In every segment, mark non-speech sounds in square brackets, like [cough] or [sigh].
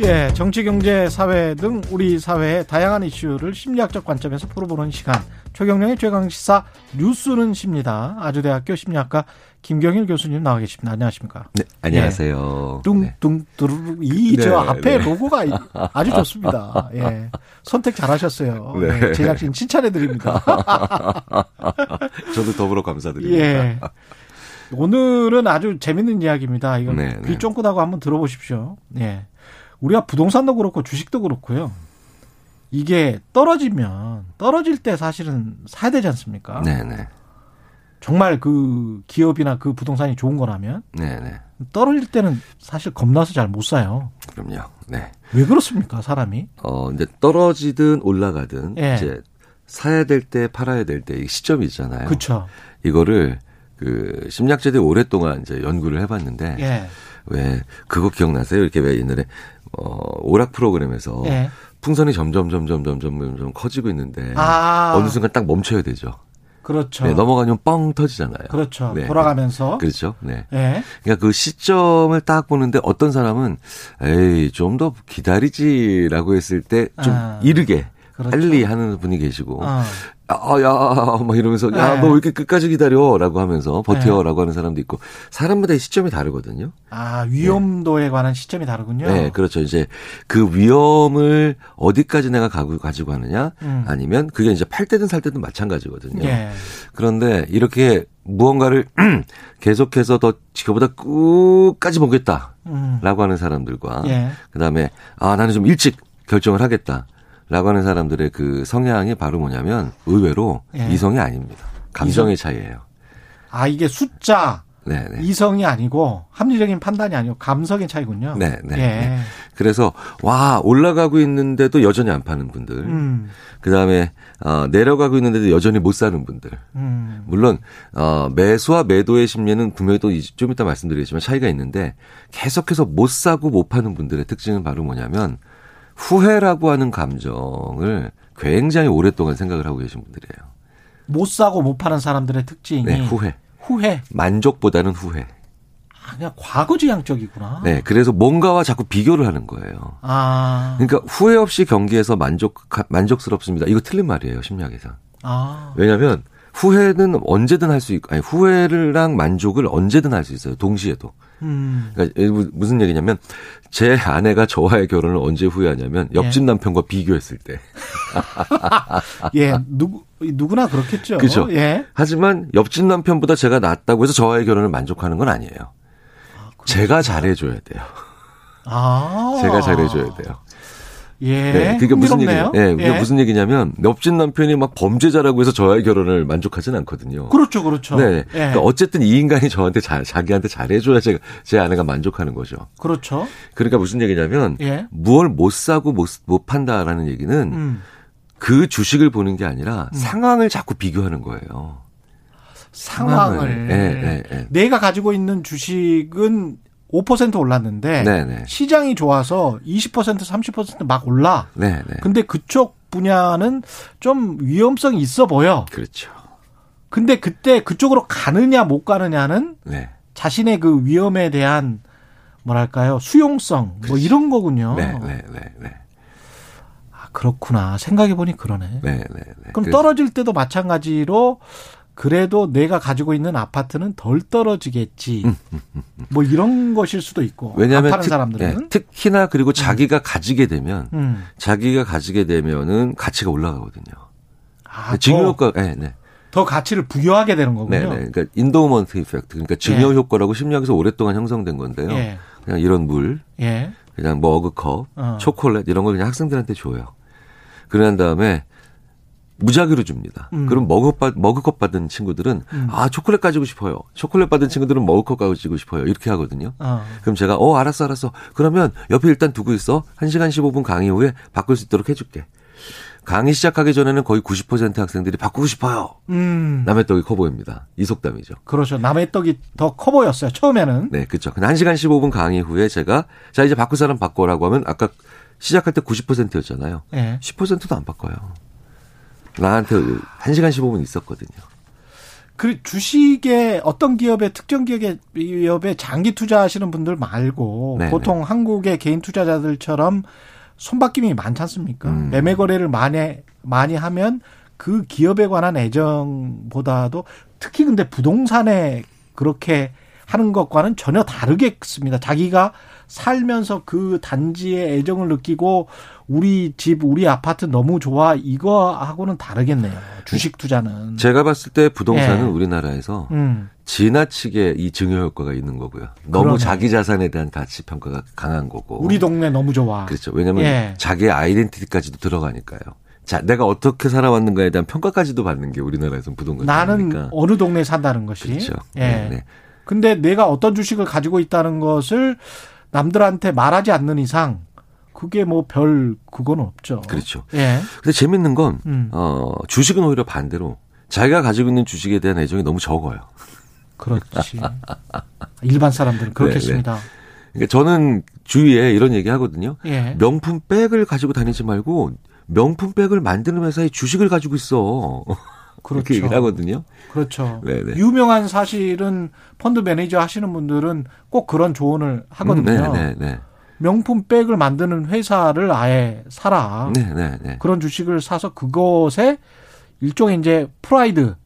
예, 정치, 경제, 사회 등 우리 사회의 다양한 이슈를 심리학적 관점에서 풀어보는 시간. 최경령의 최강시사 뉴스는 십니다. 아주대학교 심리학과 김경일 교수님 나와 계십니다. 안녕하십니까? 네, 안녕하세요. 예. 뚱뚱 뚜루루 이저 네, 앞에 네. 로고가 아주 좋습니다. 예. 선택 잘하셨어요. 네. 예, 제작진 칭찬해 드립니다. [laughs] 저도 더불어 감사드립니다. 예. 오늘은 아주 재밌는 이야기입니다. 이거 네, 귀 네. 쫑긋하고 한번 들어보십시오. 예. 우리가 부동산도 그렇고 주식도 그렇고요. 이게 떨어지면 떨어질 때 사실은 사야 되지 않습니까? 네네. 정말 그 기업이나 그 부동산이 좋은 거라면 네네. 떨어질 때는 사실 겁나서 잘 못 사요. 그럼요. 네. 왜 그렇습니까, 사람이? 어, 이제 떨어지든 올라가든 예. 이제 사야 될 때 팔아야 될 때 시점이 있잖아요. 그렇죠. 이거를 그 심리학자들이 오랫동안 이제 연구를 해봤는데 예. 왜 그거 기억나세요? 이렇게 왜 옛날에 어 오락 프로그램에서 예. 풍선이 점점 점점 점점 점점 커지고 있는데 아. 어느 순간 딱 멈춰야 되죠. 그렇죠. 네, 넘어가면 뻥 터지잖아요. 그렇죠. 네. 돌아가면서. 그렇죠. 네. 예. 그러니까 그 시점을 딱 보는데 어떤 사람은 에이 좀 더 기다리지라고 했을 때좀 아, 이르게 그렇죠. 빨리 하는 분이 계시고 어. 아 야 막 이러면서 야 네. 너왜 이렇게 끝까지 기다려라고 하면서 버텨라고 하는 사람도 있고 사람마다 의 시점이 다르거든요. 아, 위험도에 관한 시점이 다르군요. 네, 그렇죠. 이제 그 위험을 어디까지 내가 가고 가지고 하느냐 음. 아니면 그게 이제 팔 때든 살 때든 마찬가지거든요. 예. 그런데 이렇게 무언가를 [clears throat] 계속해서 더 지금보다 끝까지 보겠다. 음. 라고 하는 사람들과 예. 그다음에 아 나는 좀 일찍 결정을 하겠다. 라고 하는 사람들의 그 성향이 바로 뭐냐면 의외로 예. 이성이 아닙니다. 감정의 차이예요. 아, 이게 숫자, 네, 네. 이성이 아니고 합리적인 판단이 아니고 감성의 차이군요. 네, 네, 예. 네. 그래서 와 올라가고 있는데도 여전히 안 파는 분들. 음. 그 다음에 어 내려가고 있는데도 여전히 못 사는 분들. 음. 물론 어 매수와 매도의 심리는 분명히 또 좀 이따 말씀드리겠지만 차이가 있는데 계속해서 못 사고 못 파는 분들의 특징은 바로 뭐냐면 후회라고 하는 감정을 굉장히 오랫동안 생각을 하고 계신 분들이에요. 못 사고 못 파는 사람들의 특징이 네, 후회. 후회. 만족보다는 후회. 아, 그냥 과거지향적이구나. 네, 그래서 뭔가와 자꾸 비교를 하는 거예요. 아. 그러니까 후회 없이 경기에서 만족 만족스럽습니다. 이거 틀린 말이에요, 심리학에서. 아. 왜냐하면 후회는 언제든 할 수 있고, 아니 후회랑 만족을 언제든 할 수 있어요, 동시에도. 음. 그러니까 무- 무슨 얘기냐면 제 아내가 저와의 결혼을 언제 후회하냐면 옆집 예. 남편과 비교했을 때. [laughs] 예, 누구 누구나 그렇겠죠. 그죠. 예. 하지만 옆집 남편보다 제가 낫다고 해서 저와의 결혼을 만족하는 건 아니에요. 제가 잘해줘야 돼요. 아. 제가 잘해줘야 돼요. 예. 네, 그게 무슨 흥미롭네요. 얘기? 예, 그게 예. 무슨 얘기냐면 옆집 남편이 막 범죄자라고 해서 저와의 결혼을 만족하진 않거든요. 그렇죠, 그렇죠. 네. 예. 그러니까 어쨌든 이 인간이 저한테 자, 자기한테 잘해줘야 제, 제 아내가 만족하는 거죠. 그렇죠. 그러니까 무슨 얘기냐면 예. 무얼 못 사고 못, 못 판다라는 얘기는 음. 그 주식을 보는 게 아니라 상황을 자꾸 비교하는 거예요. 상황을 예, 예, 예. 내가 가지고 있는 주식은 5% 올랐는데 네네. 시장이 좋아서 20% 30%막 올라. 네, 네. 근데 그쪽 분야는 좀 위험성이 있어 보여. 그렇죠. 근데 그때 그쪽으로 가느냐 못 가느냐는 네. 자신의 그 위험에 대한 뭐랄까요 수용성 뭐 이런 거군요. 네, 네, 네, 네. 아, 그렇구나. 생각해 보니 그러네. 네, 네, 네. 그럼 떨어질 때도 마찬가지로 그래도 내가 가지고 있는 아파트는 덜 떨어지겠지. 뭐 이런 것일 수도 있고. 음, 왜냐하면 특, 사람들은. 네, 특히나 그리고 자기가 가지게 되면 음. 자기가 가지게 되면은 가치가 올라가거든요. 아, 증여 더, 효과, 네, 네. 더 가치를 부여하게 되는 거군요. 네, 네. 그러니까 endowment effect, 그러니까 증여 예. 효과라고 심리학에서 오랫동안 형성된 건데요. 예. 그냥 이런 물, 예. 그냥 머그컵, 어. 초콜릿 이런 걸 그냥 학생들한테 줘요. 그런 다음에 무작위로 줍니다. 음. 그럼 머그컵, 머그컵 받은 친구들은 아 초콜릿 가지고 싶어요. 초콜릿 받은 친구들은 머그컵 가지고 싶어요. 이렇게 하거든요. 어. 그럼 제가 어 알았어 알았어. 그러면 옆에 일단 두고 있어. 1시간 15분 강의 후에 바꿀 수 있도록 해줄게. 강의 시작하기 전에는 거의 90% 학생들이 바꾸고 싶어요. 음. 남의 떡이 커 보입니다. 이 속담이죠. 그렇죠. 남의 떡이 더 커 보였어요. 처음에는. 네, 그렇죠. 근데 1시간 15분 강의 후에 제가 자 이제 바꿀 사람 바꿔라고 하면 아까 시작할 때 90%였잖아요. 예. 10%도 안 바꿔요. 나한테 1시간 15분 있었거든요. 그 주식에 어떤 기업에 특정 기업에 기업에 장기 투자하시는 분들 말고 네네. 보통 한국의 개인 투자자들처럼 손바뀜이 많지 않습니까? 음. 매매 거래를 많이 많이 하면 그 기업에 관한 애정보다도 특히 근데 부동산에 그렇게 하는 것과는 전혀 다르겠습니다. 자기가 살면서 그 단지에 애정을 느끼고 우리 집, 우리 아파트 너무 좋아 이거하고는 다르겠네요. 주식 투자는. 제가 봤을 때 부동산은 예. 우리나라에서 음. 지나치게 이 증여 효과가 있는 거고요. 너무 그러네. 자기 자산에 대한 가치 평가가 강한 거고. 우리 동네 너무 좋아. 그렇죠. 왜냐하면 예. 자기의 아이덴티티까지도 들어가니까요. 자, 내가 어떻게 살아왔는가에 대한 평가까지도 받는 게 우리나라에서는 부동산. 나는 어느 동네에 산다는 것이. 그렇죠. 예. 네, 네. 근데 내가 어떤 주식을 가지고 있다는 것을 남들한테 말하지 않는 이상 그게 뭐 별 그건 없죠. 그렇죠. 예. 근데 재밌는 건 음. 어, 주식은 오히려 반대로 자기가 가지고 있는 주식에 대한 애정이 너무 적어요. 그렇지. [laughs] 일반 사람들은 네, 그렇겠습니다. 그러니까 저는 주위에 이런 얘기 하거든요. 예. 명품 백을 가지고 다니지 말고 명품 백을 만드는 회사에 주식을 가지고 있어. 그렇죠. 그렇게 얘기를 하거든요. 그렇죠. 네, 네. 유명한 사실은 펀드 매니저 하시는 분들은 꼭 그런 조언을 하거든요. 음, 네, 네, 명품 백을 만드는 회사를 아예 사라. 네. 네, 네, 네. 그런 주식을 사서 그것에 일종의 이제 프라이드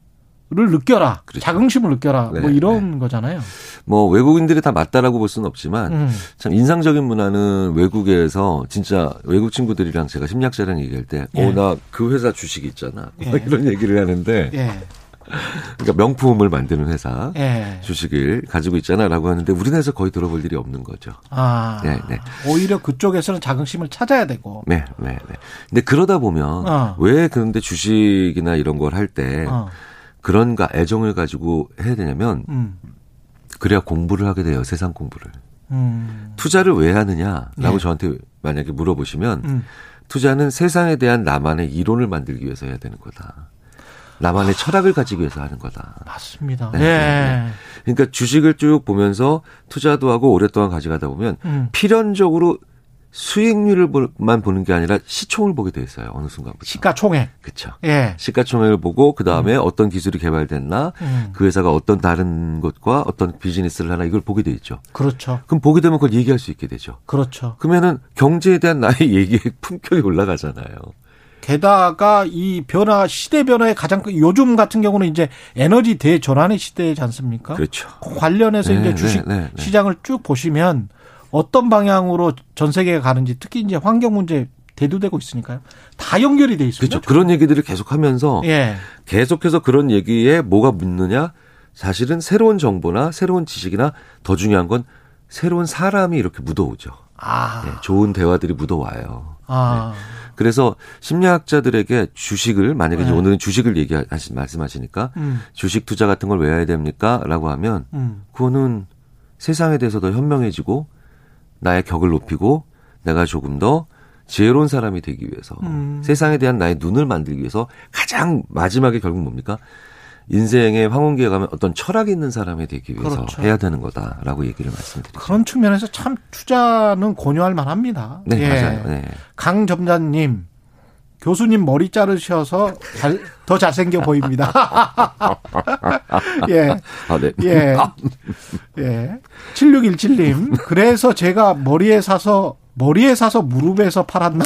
를 느껴라. 그렇죠. 자긍심을 느껴라. 네, 뭐 이런 거잖아요. 뭐 외국인들이 다 맞다라고 볼 수는 없지만 음. 참 인상적인 문화는 외국에서 진짜 외국 친구들이랑 제가 심리학자랑 얘기할 때, 예. 어, 나 그 회사 주식 있잖아. 예. 막 이런 얘기를 하는데, 예. 그러니까 명품을 만드는 회사 예. 주식을 가지고 있잖아라고 하는데 우리나라에서 거의 들어볼 일이 없는 거죠. 아. 네, 네. 오히려 그쪽에서는 자긍심을 찾아야 되고. 네, 네, 네. 근데 그러다 보면 어. 왜 그런데 주식이나 이런 걸 할때 어. 그런가 애정을 가지고 해야 되냐면 음. 그래야 공부를 하게 돼요. 세상 공부를. 음. 투자를 왜 하느냐라고 네. 저한테 만약에 물어보시면 음. 투자는 세상에 대한 나만의 이론을 만들기 위해서 해야 되는 거다. 나만의 철학을 가지기 위해서 하는 거다. 맞습니다. 네, 예. 네, 그러니까 주식을 쭉 보면서 투자도 하고 오랫동안 가져가다 보면 음. 필연적으로 수익률을만 보는 게 아니라 시총을 보게 돼 있어요. 어느 순간부터. 시가총액. 그렇죠. 예. 시가총액을 보고 그 다음에 어떤 기술이 개발됐나, 음. 그 회사가 어떤 다른 것과 어떤 비즈니스를 하나 이걸 보게 돼 있죠. 그렇죠. 그럼 보게 되면 그걸 얘기할 수 있게 되죠. 그렇죠. 그러면은 경제에 대한 나의 [laughs] 얘기의 품격이 올라가잖아요. 게다가 이 변화 시대 변화의 가장 큰 요즘 같은 경우는 이제 에너지 대전환의 시대지 않습니까? 그렇죠. 관련해서 네, 이제 네, 주식 네, 네. 시장을 쭉 보시면 어떤 방향으로 전 세계가 가는지 특히 이제 환경 문제 대두되고 있으니까요. 다 연결이 돼 있습니다. 그렇죠. 그런 얘기들을 계속하면서 예. 계속해서 그런 얘기에 뭐가 묻느냐? 사실은 새로운 정보나 새로운 지식이나 더 중요한 건 새로운 사람이 이렇게 묻어오죠. 아. 네, 좋은 대화들이 묻어와요. 아. 그래서 심리학자들에게 주식을 만약에 네. 오늘은 주식을 얘기하시 말씀하시니까 음. 주식 투자 같은 걸 왜 해야 됩니까?라고 하면 음. 그거는 세상에 대해서 더 현명해지고 나의 격을 높이고 내가 조금 더 지혜로운 사람이 되기 위해서 음. 세상에 대한 나의 눈을 만들기 위해서 가장 마지막에 결국 뭡니까? 인생의 황혼기에 가면 어떤 철학이 있는 사람이 되기 위해서 그렇죠. 해야 되는 거다라고 얘기를 말씀드리죠. 그런 측면에서 참 투자는 권유할 만합니다. 네, 예. 맞아요. 네. 강점자님 교수님 머리 자르셔서 잘, 더 잘생겨 보입니다. [laughs] 예. 아, 네. 예. 예. 7617님. 그래서 제가 머리에 사서, 머리에 사서 무릎에서 팔았나?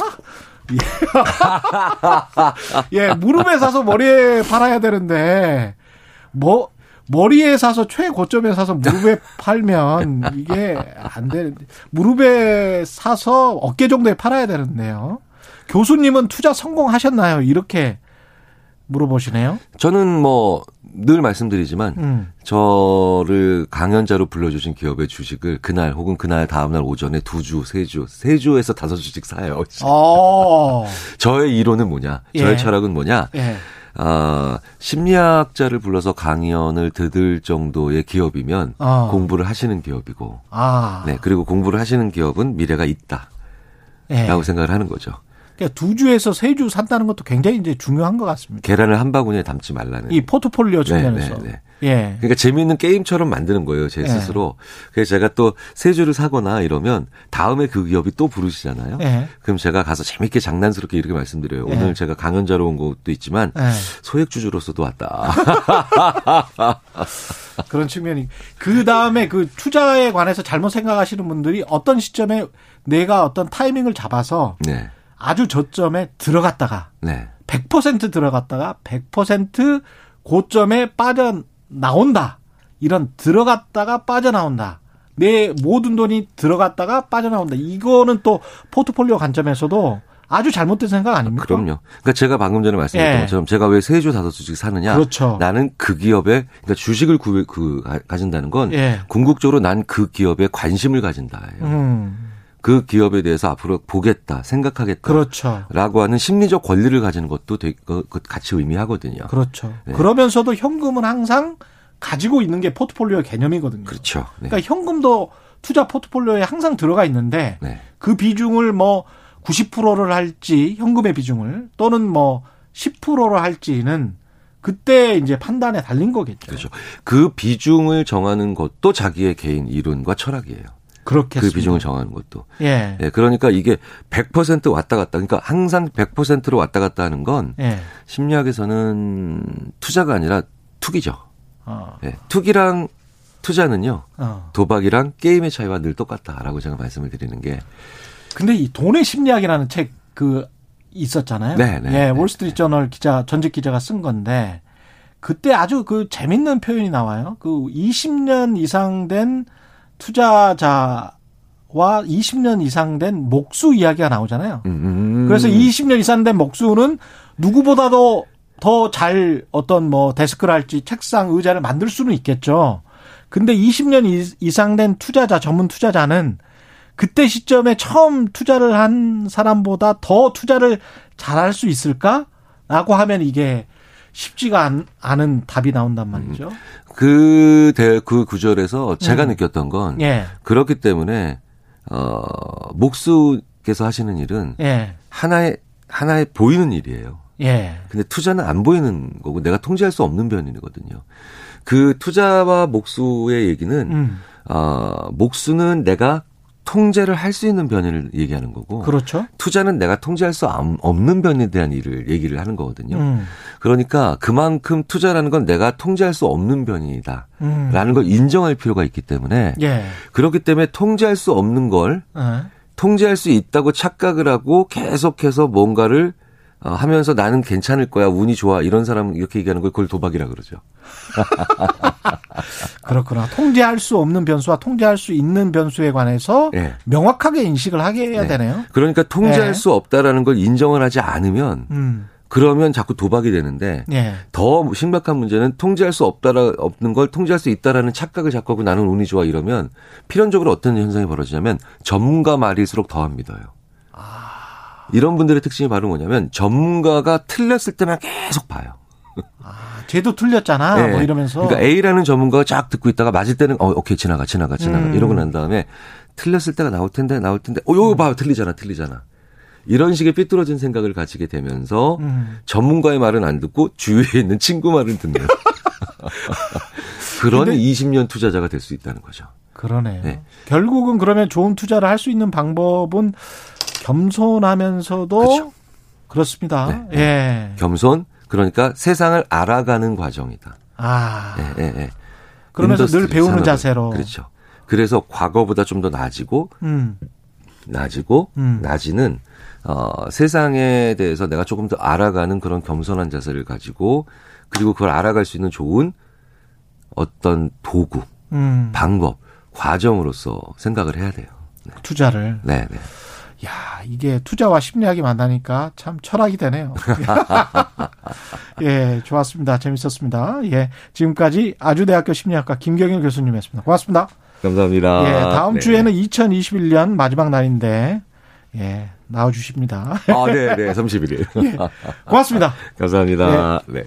예. [laughs] 예, 무릎에 사서 머리에 팔아야 되는데, 뭐, 머리에 사서 최고점에 사서 무릎에 팔면 이게 안 되는데, 무릎에 사서 어깨 정도에 팔아야 되는데요. 교수님은 투자 성공하셨나요? 이렇게 물어보시네요. 저는 뭐 늘 말씀드리지만 음. 저를 강연자로 불러주신 기업의 주식을 그날 혹은 그날 다음날 오전에 두 주, 세 주, 세 주에서 다섯 주씩 사요. 어. [laughs] 저의 이론은 뭐냐? 저의 예. 철학은 뭐냐? 예. 아, 심리학자를 불러서 강연을 듣을 정도의 기업이면 어. 공부를 하시는 기업이고, 아. 네, 그리고 공부를 하시는 기업은 미래가 있다. 예. 라고 생각을 하는 거죠. 그러니까 두 주에서 세 주 산다는 것도 굉장히 이제 중요한 것 같습니다. 계란을 한 바구니에 담지 말라는. 이 포트폴리오 측면에서. 네, 네, 네. 예. 그러니까 재미있는 게임처럼 만드는 거예요, 제 예. 스스로. 그래서 제가 또 세 주를 사거나 이러면 다음에 그 기업이 또 부르시잖아요. 예. 그럼 제가 가서 재밌게 장난스럽게 이렇게 말씀드려요. 예. 오늘 제가 강연자로 온 것도 있지만 예. 소액주주로서도 왔다. [laughs] 그런 측면이. 그 다음에 그 투자에 관해서 잘못 생각하시는 분들이 어떤 시점에 내가 어떤 타이밍을 잡아서 네. 아주 저점에 들어갔다가 네. 100% 들어갔다가 100% 고점에 빠져 나온다. 이런 들어갔다가 빠져나온다. 내 모든 돈이 들어갔다가 빠져나온다. 이거는 또 포트폴리오 관점에서도 아주 잘못된 생각 아닙니까? 그럼요. 그러니까 제가 방금 전에 말씀드렸던 예. 것처럼 제가 왜세주 다섯 주씩 사느냐? 그렇죠. 나는 그 기업에 그러니까 주식을 구, 그 가- 가진다는 건 예. 궁극적으로 난 그 기업에 관심을 가진다예요. 음. 그 기업에 대해서 앞으로 보겠다, 생각하겠다. 그렇죠. 라고 하는 심리적 권리를 가지는 것도 되게 그- 그 같이 의미하거든요. 그렇죠. 네. 그러면서도 현금은 항상 가지고 있는 게 포트폴리오 개념이거든요. 그렇죠. 네. 그러니까 현금도 투자 포트폴리오에 항상 들어가 있는데 네. 그 비중을 뭐 90%를 할지 현금의 비중을 또는 뭐 10%를 할지는 그때 이제 판단에 달린 거겠죠. 그렇죠. 그 비중을 정하는 것도 자기의 개인 이론과 철학이에요. 그렇겠습니다. 그 비중을 정하는 것도. 예. 예, 그러니까 이게 100% 왔다 갔다. 그러니까 항상 100%로 왔다 갔다 하는 건 예. 심리학에서는 투자가 아니라 투기죠. 어. 예, 투기랑 투자는요. 어. 도박이랑 게임의 차이와 늘 똑같다라고 제가 말씀을 드리는 게 근데 이 돈의 심리학이라는 책 그 있었잖아요. 네, 네, 예, 네, 월스트리트 저널 기자 전직 기자가 쓴 건데 그때 아주 그 재밌는 표현이 나와요. 그 20년 이상 된 투자자 와 20년 이상 된 목수 이야기가 나오잖아요. 음, 그래서 20년 이상 된 목수는 누구보다도 더 잘 어떤 뭐 데스크를 할지 책상 의자를 만들 수는 있겠죠. 근데 20년 이- 이상 된 투자자 전문 투자자는 그때 시점에 처음 투자를 한 사람보다 더 투자를 잘할 수 있을까? 라고 하면 이게 쉽지가 않, 않은 답이 나온단 말이죠. 그, 대, 그 구절에서 제가 음. 느꼈던 건 예. 그렇기 때문에 어, 목수께서 하시는 일은 예. 하나의 하나의 보이는 일이에요. 예. 근데 투자는 안 보이는 거고 내가 통제할 수 없는 변이거든요. 그 투자와 목수의 얘기는 음. 어, 목수는 내가 통제를 할 수 있는 변이를 얘기하는 거고 그렇죠. 투자는 내가 통제할 수 없- 없는 변에 대한 일을 얘기를 하는 거거든요. 음. 그러니까 그만큼 투자라는 건 내가 통제할 수 없는 변이다. 음. 라는 걸 인정할 필요가 있기 때문에 예. 그렇기 때문에 통제할 수 없는 걸 예. 통제할 수 있다고 착각을 하고 계속해서 뭔가를 어, 하면서 나는 괜찮을 거야, 운이 좋아 이런 사람 이렇게 얘기하는 걸 그걸 도박이라 그러죠. [laughs] 그렇구나. 통제할 수 없는 변수와 통제할 수 있는 변수에 관해서 예. 명확하게 인식을 하게 해야 네. 되네요. 그러니까 통제할 네. 수 없다라는 걸 인정을 하지 않으면 음. 그러면 자꾸 도박이 되는데 예. 더 심각한 문제는 통제할 수 없다라 없는 걸 통제할 수 있다라는 착각을 자꾸 하고 나는 운이 좋아 이러면 필연적으로 어떤 현상이 벌어지냐면 전문가 말일수록 믿어요. 이런 분들의 특징이 바로 뭐냐면 전문가가 틀렸을 때만 계속 봐요. 쟤도 틀렸잖아. 예. 뭐 이러면서. 그러니까 A라는 전문가가 쫙 듣고 있다가 맞을 때는 어 오케이 지나가 지나가 지나가 음. 이러고 난 다음에 틀렸을 때가 나올 텐데 나올 텐데 어 요거 봐 틀리잖아 틀리잖아. 이런 식의 삐뚤어진 생각을 가지게 되면서 음. 전문가의 말은 안 듣고 주위에 있는 친구 말은 듣는 [laughs] 그런 근데- 20년 투자자가 될 수 있다는 거죠. 그러네요. 네. 결국은 그러면 좋은 투자를 할 수 있는 방법은 겸손하면서도 그렇죠. 그렇습니다. 네, 예. 겸손 그러니까 세상을 알아가는 과정이다. 아. 예, 예, 예. 그러면서 늘 배우는 산업은. 자세로. 그렇죠. 그래서 과거보다 좀 더 나아지고 음. 나아지고 음. 나지는 어, 세상에 대해서 내가 조금 더 알아가는 그런 겸손한 자세를 가지고 그리고 그걸 알아갈 수 있는 좋은 어떤 도구, 음. 방법, 과정으로서 생각을 해야 돼요. 투자를. 네, 네. 야, 이게 투자와 심리학이 만나니까 참 철학이 되네요. [laughs] 예, 좋았습니다. 재밌었습니다. 예, 지금까지 아주대학교 심리학과 김경일 교수님이었습니다. 고맙습니다. 감사합니다. 예, 다음 네. 주에는 2021년 마지막 날인데, 예, 나와주십니다. 아, 네, 네. 31일. [laughs] 고맙습니다. [laughs] 감사합니다. 네.